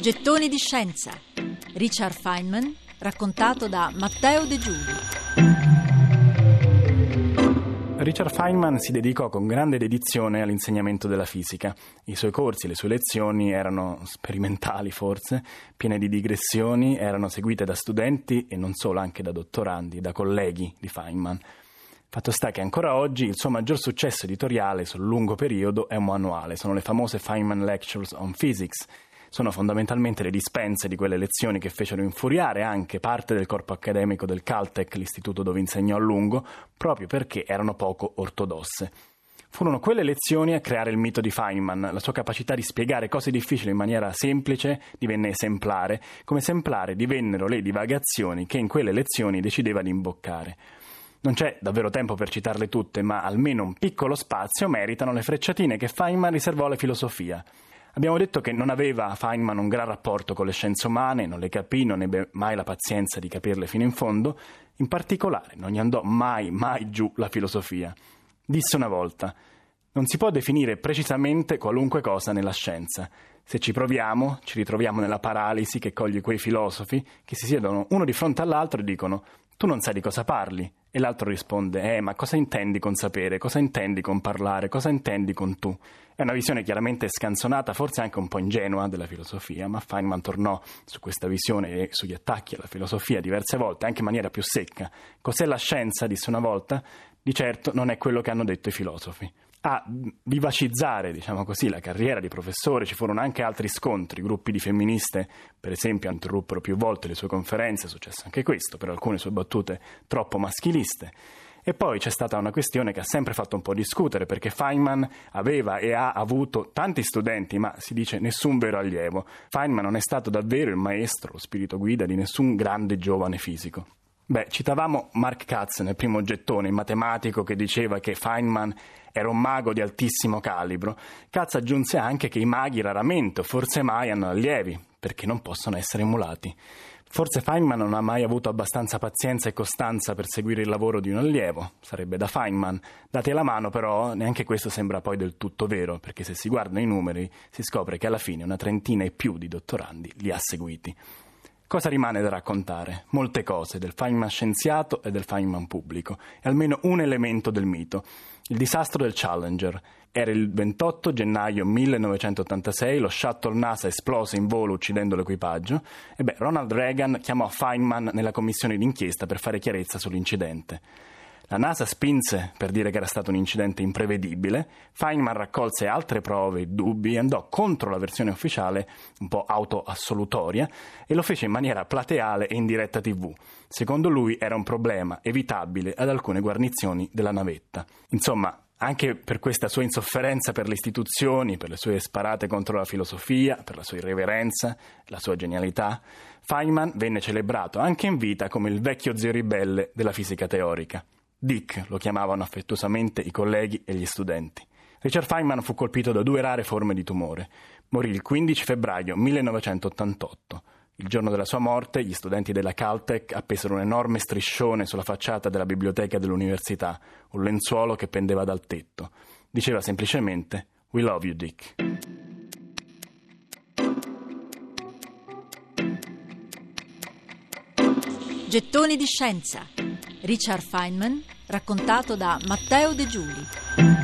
Gettoni di scienza. Richard Feynman, raccontato da Matteo De Giulio. Richard Feynman si dedicò con grande dedizione all'insegnamento della fisica. I suoi corsi, le sue lezioni erano sperimentali forse, piene di digressioni, erano seguite da studenti e non solo, anche da dottorandi, da colleghi di Feynman. Fatto sta che ancora oggi il suo maggior successo editoriale sul lungo periodo è un manuale, sono le famose Feynman Lectures on Physics, sono fondamentalmente le dispense di quelle lezioni che fecero infuriare anche parte del corpo accademico del Caltech, l'istituto dove insegnò a lungo, proprio perché erano poco ortodosse. Furono quelle lezioni a creare il mito di Feynman, la sua capacità di spiegare cose difficili in maniera semplice divenne esemplare, come esemplare divennero le divagazioni che in quelle lezioni decideva di imboccare. Non c'è davvero tempo per citarle tutte, ma almeno un piccolo spazio meritano le frecciatine che Feynman riservò alla filosofia. Abbiamo detto che non aveva Feynman un gran rapporto con le scienze umane, non le capì, non ebbe mai la pazienza di capirle fino in fondo, in particolare non gli andò mai, mai giù la filosofia. Disse una volta, non si può definire precisamente qualunque cosa nella scienza. Se ci proviamo, ci ritroviamo nella paralisi che coglie quei filosofi che si siedono uno di fronte all'altro e dicono tu non sai di cosa parli. E l'altro risponde, eh, ma cosa intendi con sapere? Cosa intendi con parlare? Cosa intendi con tu? È una visione chiaramente scanzonata, forse anche un po' ingenua della filosofia, ma Feynman tornò su questa visione e sugli attacchi alla filosofia diverse volte, anche in maniera più secca. Cos'è la scienza? disse una volta. Di certo non è quello che hanno detto i filosofi a vivacizzare diciamo così, la carriera di professore ci furono anche altri scontri, gruppi di femministe per esempio interruppero più volte le sue conferenze, è successo anche questo per alcune sue battute troppo maschiliste. E poi c'è stata una questione che ha sempre fatto un po' discutere, perché Feynman aveva e ha avuto tanti studenti, ma si dice nessun vero allievo. Feynman non è stato davvero il maestro, lo spirito guida di nessun grande giovane fisico. Beh, citavamo Mark Katz nel primo gettone, il matematico che diceva che Feynman era un mago di altissimo calibro. Katz aggiunse anche che i maghi raramente forse mai hanno allievi, perché non possono essere emulati. Forse Feynman non ha mai avuto abbastanza pazienza e costanza per seguire il lavoro di un allievo, sarebbe da Feynman. Date la mano però, neanche questo sembra poi del tutto vero, perché se si guardano i numeri si scopre che alla fine una trentina e più di dottorandi li ha seguiti. Cosa rimane da raccontare? Molte cose del Feynman scienziato e del Feynman pubblico, e almeno un elemento del mito. Il disastro del Challenger. Era il 28 gennaio 1986, lo shuttle NASA esplose in volo uccidendo l'equipaggio e beh, Ronald Reagan chiamò Feynman nella commissione d'inchiesta per fare chiarezza sull'incidente. La NASA spinse per dire che era stato un incidente imprevedibile, Feynman raccolse altre prove e dubbi andò contro la versione ufficiale, un po' autoassolutoria, e lo fece in maniera plateale e in diretta tv. Secondo lui era un problema evitabile ad alcune guarnizioni della navetta. Insomma, anche per questa sua insofferenza per le istituzioni, per le sue sparate contro la filosofia, per la sua irreverenza, la sua genialità, Feynman venne celebrato anche in vita come il vecchio zio ribelle della fisica teorica. Dick lo chiamavano affettuosamente i colleghi e gli studenti. Richard Feynman fu colpito da due rare forme di tumore. Morì il 15 febbraio 1988. Il giorno della sua morte, gli studenti della Caltech appesero un enorme striscione sulla facciata della biblioteca dell'università, un lenzuolo che pendeva dal tetto. Diceva semplicemente We love you, Dick. Gettoni di scienza. Richard Feynman, raccontato da Matteo De Giuli.